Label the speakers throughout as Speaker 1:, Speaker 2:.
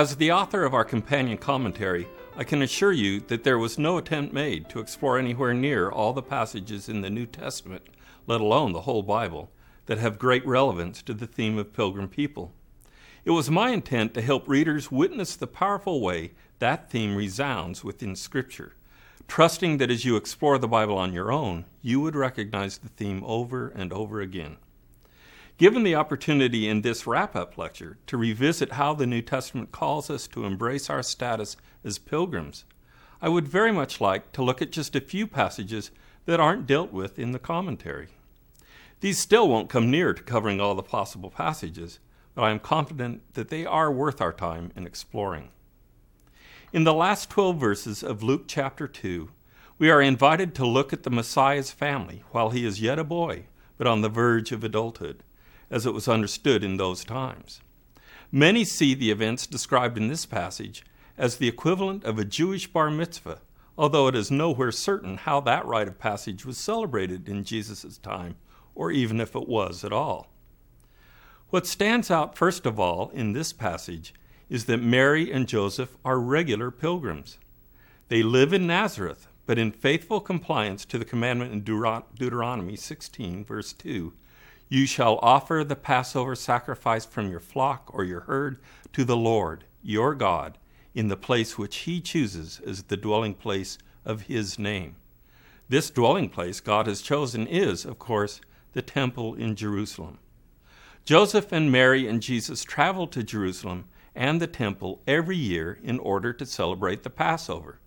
Speaker 1: As the author of our companion commentary, I can assure you that there was no attempt made to explore anywhere near all the passages in the New Testament, let alone the whole Bible, that have great relevance to the theme of pilgrim people. It was my intent to help readers witness the powerful way that theme resounds within Scripture, trusting that as you explore the Bible on your own, you would recognize the theme over and over again. Given the opportunity in this wrap up lecture to revisit how the New Testament calls us to embrace our status as pilgrims, I would very much like to look at just a few passages that aren't dealt with in the commentary. These still won't come near to covering all the possible passages, but I am confident that they are worth our time in exploring. In the last 12 verses of Luke chapter 2, we are invited to look at the Messiah's family while he is yet a boy, but on the verge of adulthood as it was understood in those times. Many see the events described in this passage as the equivalent of a Jewish bar mitzvah, although it is nowhere certain how that rite of passage was celebrated in Jesus' time, or even if it was at all. What stands out first of all in this passage is that Mary and Joseph are regular pilgrims. They live in Nazareth, but in faithful compliance to the commandment in Deuteronomy 16, verse 2, you shall offer the Passover sacrifice from your flock or your herd to the Lord, your God, in the place which he chooses as the dwelling place of his name. This dwelling place God has chosen is, of course, the temple in Jerusalem. Joseph and Mary and Jesus traveled to Jerusalem and the temple every year in order to celebrate the Passover.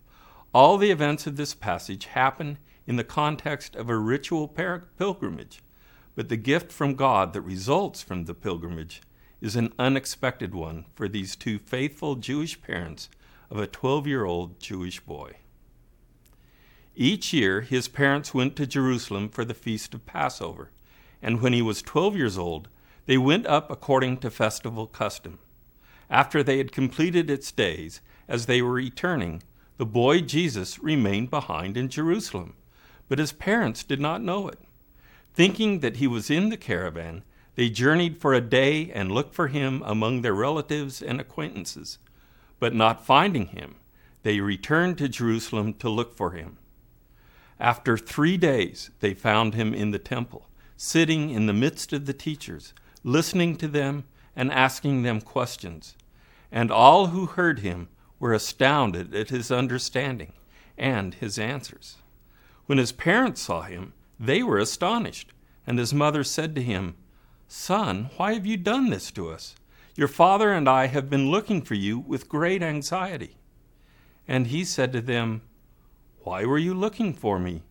Speaker 1: All the events of this passage happen in the context of a ritual pilgrimage but the gift from God that results from the pilgrimage is an unexpected one for these two faithful Jewish parents of a 12 year old Jewish boy. Each year, his parents went to Jerusalem for the feast of Passover, and when he was 12 years old, they went up according to festival custom. After they had completed its days, as they were returning, the boy Jesus remained behind in Jerusalem, but his parents did not know it. Thinking that he was in the caravan, they journeyed for a day and looked for him among their relatives and acquaintances. But not finding him, they returned to Jerusalem to look for him. After three days, they found him in the temple, sitting in the midst of the teachers, listening to them and asking them questions. And all who heard him were astounded at his understanding and his answers. When his parents saw him, they were astonished, and his mother said to him, Son, why have you done this to us? Your father and I have been looking for you with great anxiety. And he said to them, Why were you looking for me?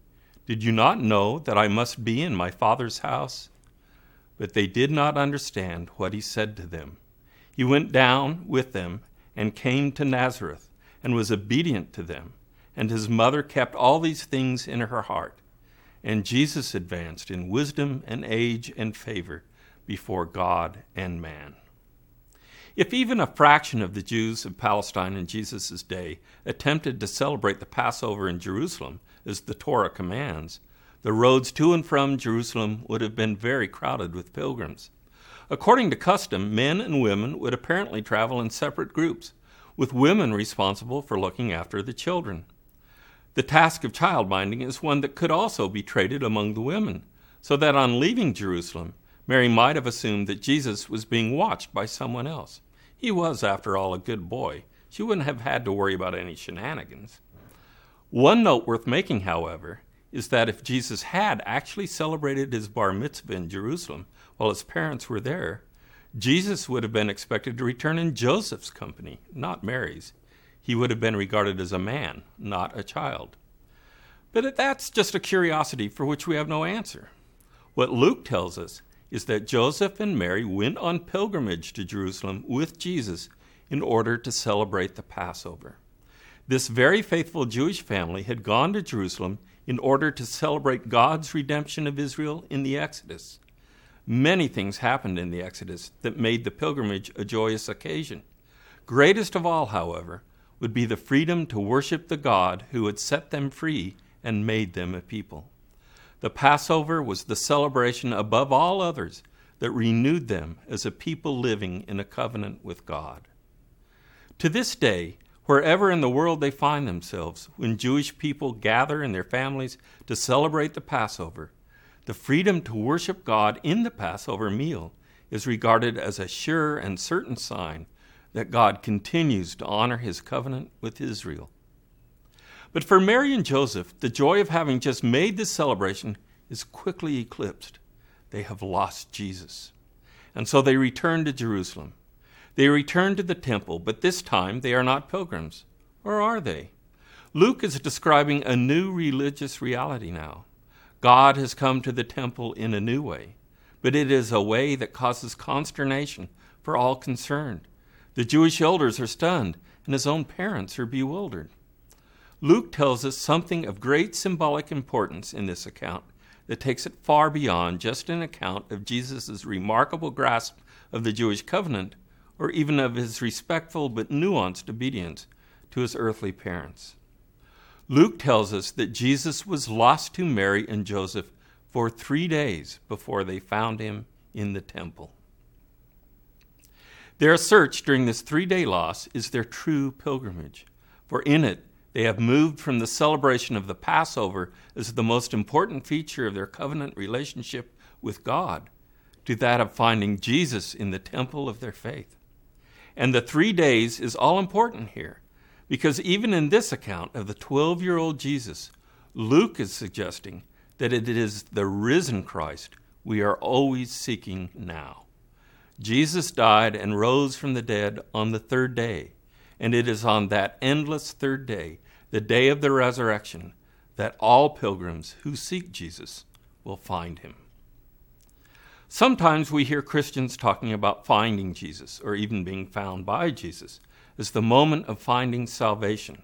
Speaker 1: Did you not know that I must be in my father's house? But they did not understand what he said to them. He went down with them and came to Nazareth and was obedient to them. And his mother kept all these things in her heart and Jesus advanced in wisdom and age and favor before God and man. If even a fraction of the Jews of Palestine in Jesus' day attempted to celebrate the Passover in Jerusalem, as the Torah commands, the roads to and from Jerusalem would have been very crowded with pilgrims. According to custom, men and women would apparently travel in separate groups, with women responsible for looking after the children. The task of child-minding is one that could also be traded among the women, so that on leaving Jerusalem, Mary might have assumed that Jesus was being watched by someone else. He was, after all, a good boy. She wouldn't have had to worry about any shenanigans. One note worth making, however, is that if Jesus had actually celebrated his bar mitzvah in Jerusalem while his parents were there, Jesus would have been expected to return in Joseph's company, not Mary's he would have been regarded as a man, not a child. But that's just a curiosity for which we have no answer. What Luke tells us is that Joseph and Mary went on pilgrimage to Jerusalem with Jesus in order to celebrate the Passover. This very faithful Jewish family had gone to Jerusalem in order to celebrate God's redemption of Israel in the Exodus. Many things happened in the Exodus that made the pilgrimage a joyous occasion. Greatest of all, however, would be the freedom to worship the God who had set them free and made them a people. The Passover was the celebration above all others that renewed them as a people living in a covenant with God. To this day, wherever in the world they find themselves, when Jewish people gather in their families to celebrate the Passover, the freedom to worship God in the Passover meal is regarded as a sure and certain sign that God continues to honor his covenant with Israel. But for Mary and Joseph, the joy of having just made this celebration is quickly eclipsed. They have lost Jesus. And so they return to Jerusalem. They return to the temple, but this time they are not pilgrims. Or are they? Luke is describing a new religious reality now. God has come to the temple in a new way, but it is a way that causes consternation for all concerned. The Jewish elders are stunned, and his own parents are bewildered. Luke tells us something of great symbolic importance in this account that takes it far beyond just an account of Jesus' remarkable grasp of the Jewish covenant or even of his respectful but nuanced obedience to his earthly parents. Luke tells us that Jesus was lost to Mary and Joseph for three days before they found him in the temple. Their search during this three day loss is their true pilgrimage, for in it they have moved from the celebration of the Passover as the most important feature of their covenant relationship with God to that of finding Jesus in the temple of their faith. And the three days is all important here, because even in this account of the 12 year old Jesus, Luke is suggesting that it is the risen Christ we are always seeking now. Jesus died and rose from the dead on the third day, and it is on that endless third day the day of the resurrection, that all pilgrims who seek Jesus will find him. Sometimes we hear Christians talking about finding Jesus, or even being found by Jesus, as the moment of finding salvation,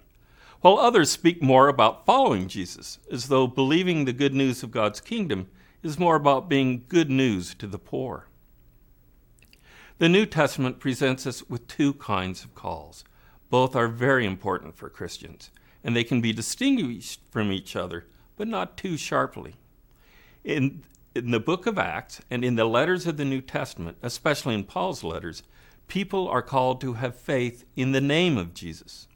Speaker 1: while others speak more about following Jesus, as though believing the good news of God's kingdom is more about being good news to the poor. The New Testament presents us with two kinds of calls. Both are very important for Christians and they can be distinguished from each other, but not too sharply. In, in the book of Acts and in the letters of the New Testament, especially in Paul's letters, people are called to have faith in the name of Jesus.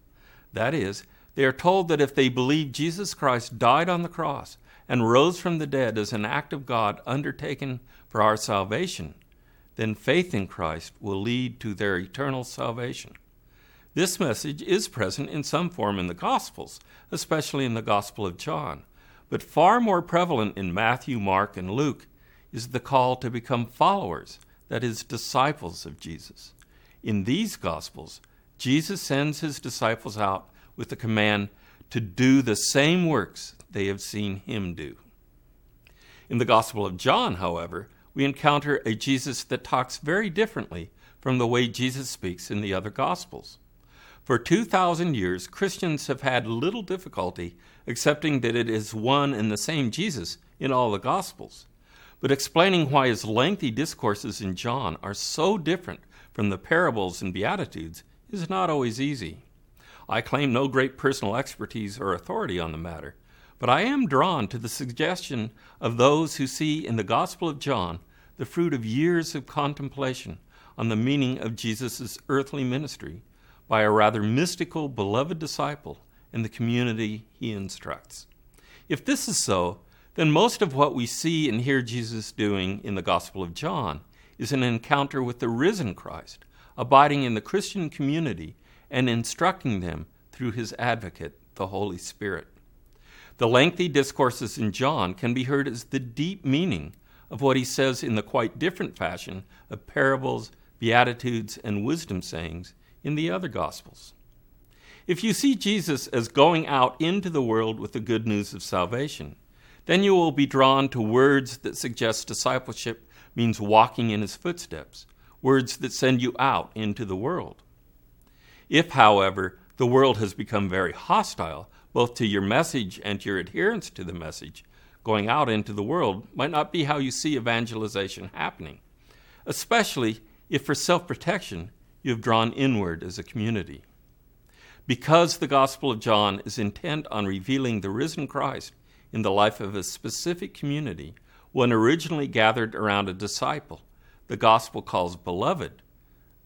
Speaker 1: That is, they are told that if they believe Jesus Christ died on the cross and rose from the dead as an act of God undertaken for our salvation, then faith in Christ will lead to their eternal salvation. This message is present in some form in the Gospels, especially in the Gospel of John, but far more prevalent in Matthew, Mark, and Luke is the call to become followers, that is, disciples of Jesus. In these Gospels, Jesus sends his disciples out with the command to do the same works they have seen him do. In the Gospel of John, however, we encounter a Jesus that talks very differently from the way Jesus speaks in the other Gospels. For 2,000 years, Christians have had little difficulty accepting that it is one and the same Jesus in all the Gospels. But explaining why his lengthy discourses in John are so different from the parables and Beatitudes is not always easy. I claim no great personal expertise or authority on the matter, but I am drawn to the suggestion of those who see in the Gospel of John the fruit of years of contemplation on the meaning of Jesus' earthly ministry by a rather mystical, beloved disciple in the community he instructs. If this is so, then most of what we see and hear Jesus doing in the Gospel of John is an encounter with the risen Christ, abiding in the Christian community and instructing them through his advocate, the Holy Spirit. The lengthy discourses in John can be heard as the deep meaning of what he says in the quite different fashion of parables, beatitudes, and wisdom sayings in the other Gospels. If you see Jesus as going out into the world with the good news of salvation, then you will be drawn to words that suggest discipleship means walking in his footsteps, words that send you out into the world. If, however, the world has become very hostile, both to your message and your adherence to the message, going out into the world might not be how you see evangelization happening, especially if for self protection you have drawn inward as a community. Because the Gospel of John is intent on revealing the risen Christ in the life of a specific community, one originally gathered around a disciple, the Gospel calls beloved,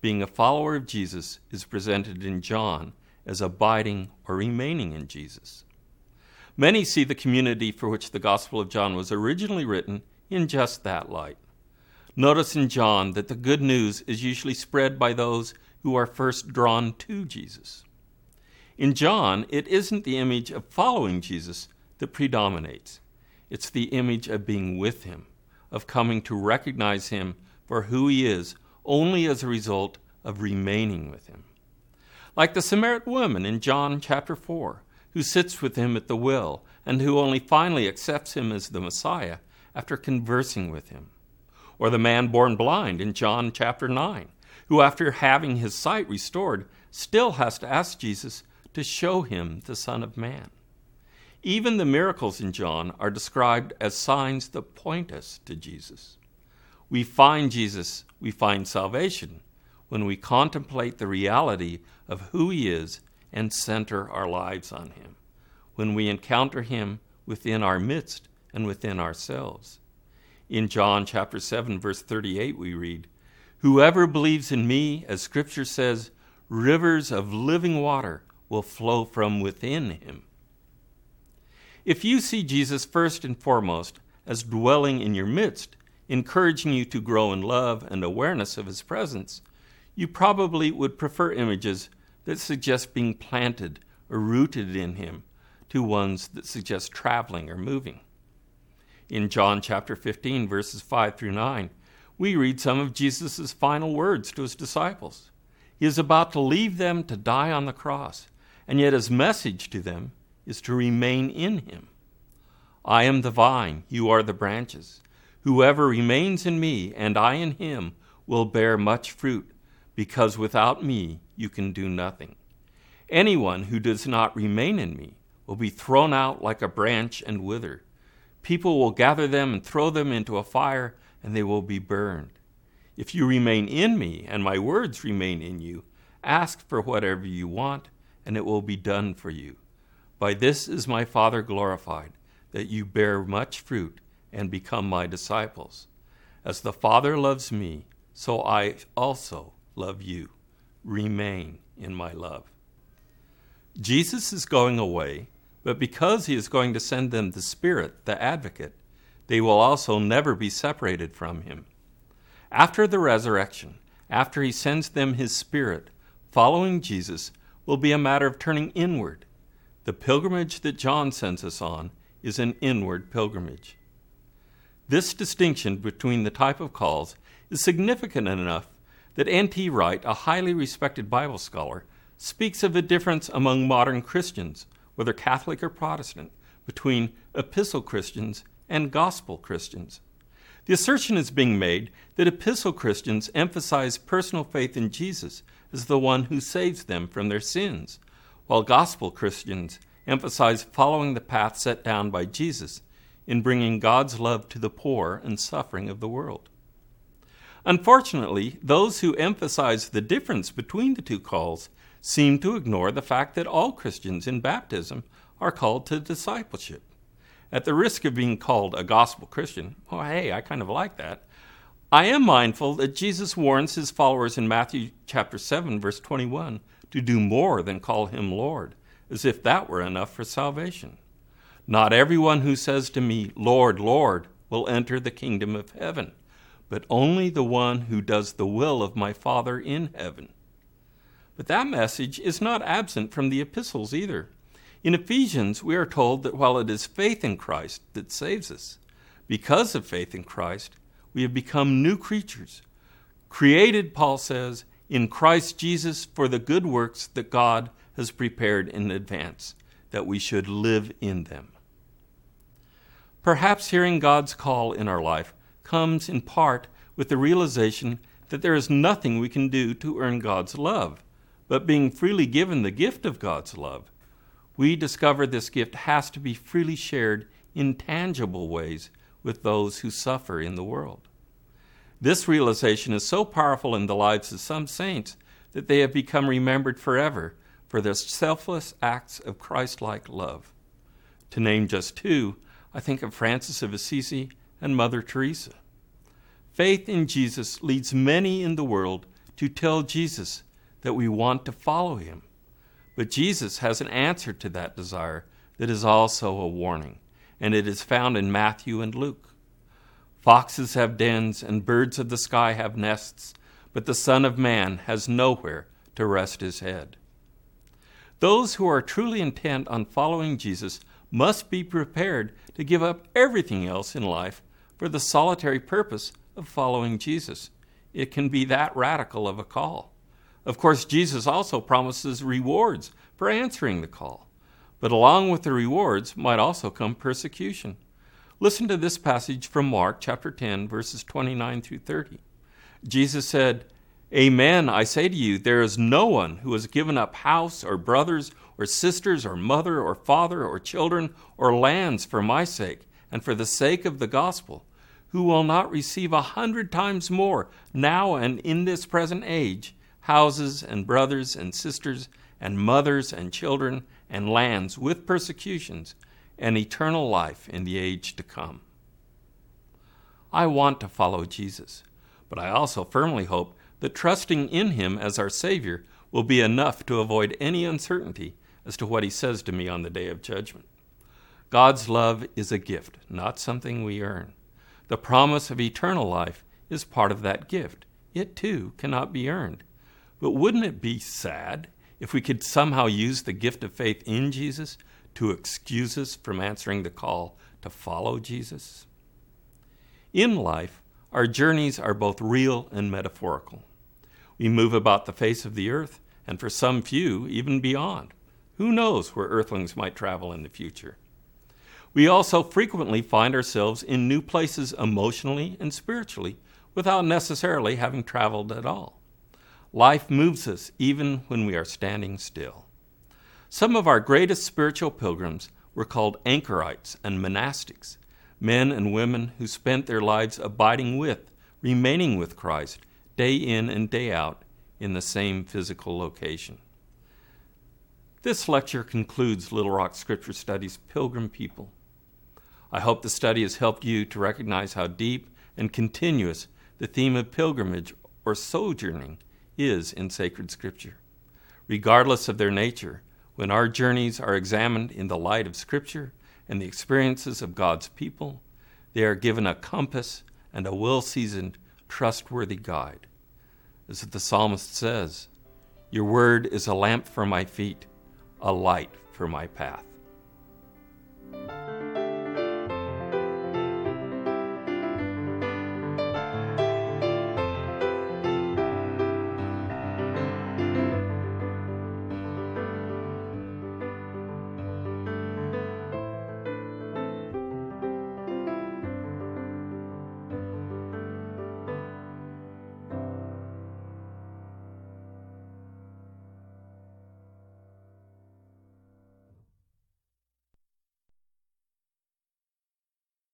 Speaker 1: being a follower of Jesus is presented in John as abiding or remaining in Jesus. Many see the community for which the Gospel of John was originally written in just that light. Notice in John that the good news is usually spread by those who are first drawn to Jesus. In John, it isn't the image of following Jesus that predominates, it's the image of being with him, of coming to recognize him for who he is only as a result of remaining with him. Like the Samaritan woman in John chapter 4, who sits with him at the well and who only finally accepts him as the Messiah after conversing with him. Or the man born blind in John chapter 9, who, after having his sight restored, still has to ask Jesus to show him the Son of Man. Even the miracles in John are described as signs that point us to Jesus. We find Jesus, we find salvation when we contemplate the reality of who he is and center our lives on him, when we encounter him within our midst and within ourselves. In John chapter 7 verse 38 we read, Whoever believes in me, as scripture says, rivers of living water will flow from within him. If you see Jesus first and foremost as dwelling in your midst, encouraging you to grow in love and awareness of his presence, you probably would prefer images that suggest being planted or rooted in him to ones that suggest traveling or moving. In John chapter 15, verses 5 through 9, we read some of Jesus' final words to his disciples. He is about to leave them to die on the cross, and yet his message to them is to remain in him. I am the vine, you are the branches. Whoever remains in me and I in him will bear much fruit, because without me you can do nothing. Anyone who does not remain in me will be thrown out like a branch and wither. People will gather them and throw them into a fire and they will be burned. If you remain in me, and my words remain in you, ask for whatever you want, and it will be done for you. By this is my Father glorified, that you bear much fruit and become my disciples. As the Father loves me, so I also love you. Remain in my love. Jesus is going away, but because he is going to send them the Spirit, the advocate, they will also never be separated from him. After the resurrection, after he sends them his Spirit, following Jesus will be a matter of turning inward. The pilgrimage that John sends us on is an inward pilgrimage. This distinction between the type of calls is significant enough that N.T. Wright, a highly respected Bible scholar, speaks of a difference among modern Christians, whether Catholic or Protestant, between epistle Christians and gospel Christians. The assertion is being made that epistle Christians emphasize personal faith in Jesus as the one who saves them from their sins, while gospel Christians emphasize following the path set down by Jesus in bringing God's love to the poor and suffering of the world. Unfortunately, those who emphasize the difference between the two calls seem to ignore the fact that all Christians in baptism are called to discipleship. At the risk of being called a gospel Christian, oh, hey, I kind of like that. I am mindful that Jesus warns his followers in Matthew chapter 7 verse 21 to do more than call him Lord, as if that were enough for salvation. Not everyone who says to me, Lord, Lord, will enter the kingdom of heaven, but only the one who does the will of my Father in heaven. But that message is not absent from the epistles either. In Ephesians, we are told that while it is faith in Christ that saves us, because of faith in Christ, we have become new creatures. Created, Paul says, in Christ Jesus for the good works that God has prepared in advance, that we should live in them. Perhaps hearing God's call in our life comes in part with the realization that there is nothing we can do to earn God's love, but being freely given the gift of God's love we discover this gift has to be freely shared in tangible ways with those who suffer in the world. This realization is so powerful in the lives of some saints that they have become remembered forever for their selfless acts of Christ like love. To name just two, I think of Francis of Assisi and Mother Teresa. Faith in Jesus leads many in the world to tell Jesus that we want to follow him. But Jesus has an answer to that desire that is also a warning, and it is found in Matthew and Luke. Foxes have dens, and birds of the sky have nests, but the Son of Man has nowhere to rest his head. Those who are truly intent on following Jesus must be prepared to give up everything else in life for the solitary purpose of following Jesus. It can be that radical of a call. Of course, Jesus also promises rewards for answering the call. But along with the rewards might also come persecution. Listen to this passage from Mark chapter 10, verses 29 through 30. Jesus said, Amen, I say to you, there is no one who has given up house or brothers or sisters or mother or father or children or lands for my sake and for the sake of the gospel, who will not receive a hundred times more now and in this present age houses and brothers and sisters and mothers and children and lands with persecutions and eternal life in the age to come. I want to follow Jesus, but I also firmly hope that trusting in Him as our Savior will be enough to avoid any uncertainty as to what He says to me on the day of judgment. God's love is a gift, not something we earn. The promise of eternal life is part of that gift. It too cannot be earned. But wouldn't it be sad if we could somehow use the gift of faith in Jesus to excuse us from answering the call to follow Jesus? In life, our journeys are both real and metaphorical. We move about the face of the earth, and for some few, even beyond. Who knows where earthlings might travel in the future? We also frequently find ourselves in new places emotionally and spiritually without necessarily having traveled at all. Life moves us even when we are standing still. Some of our greatest spiritual pilgrims were called anchorites and monastics, men and women who spent their lives abiding with, remaining with Christ, day in and day out in the same physical location. This lecture concludes Little Rock Scripture Studies Pilgrim People. I hope the study has helped you to recognize how deep and continuous the theme of pilgrimage or sojourning is in sacred scripture. Regardless of their nature, when our journeys are examined in the light of scripture and the experiences of God's people, they are given a compass and a well seasoned, trustworthy guide. As the psalmist says, Your word is a lamp for my feet, a light for my path.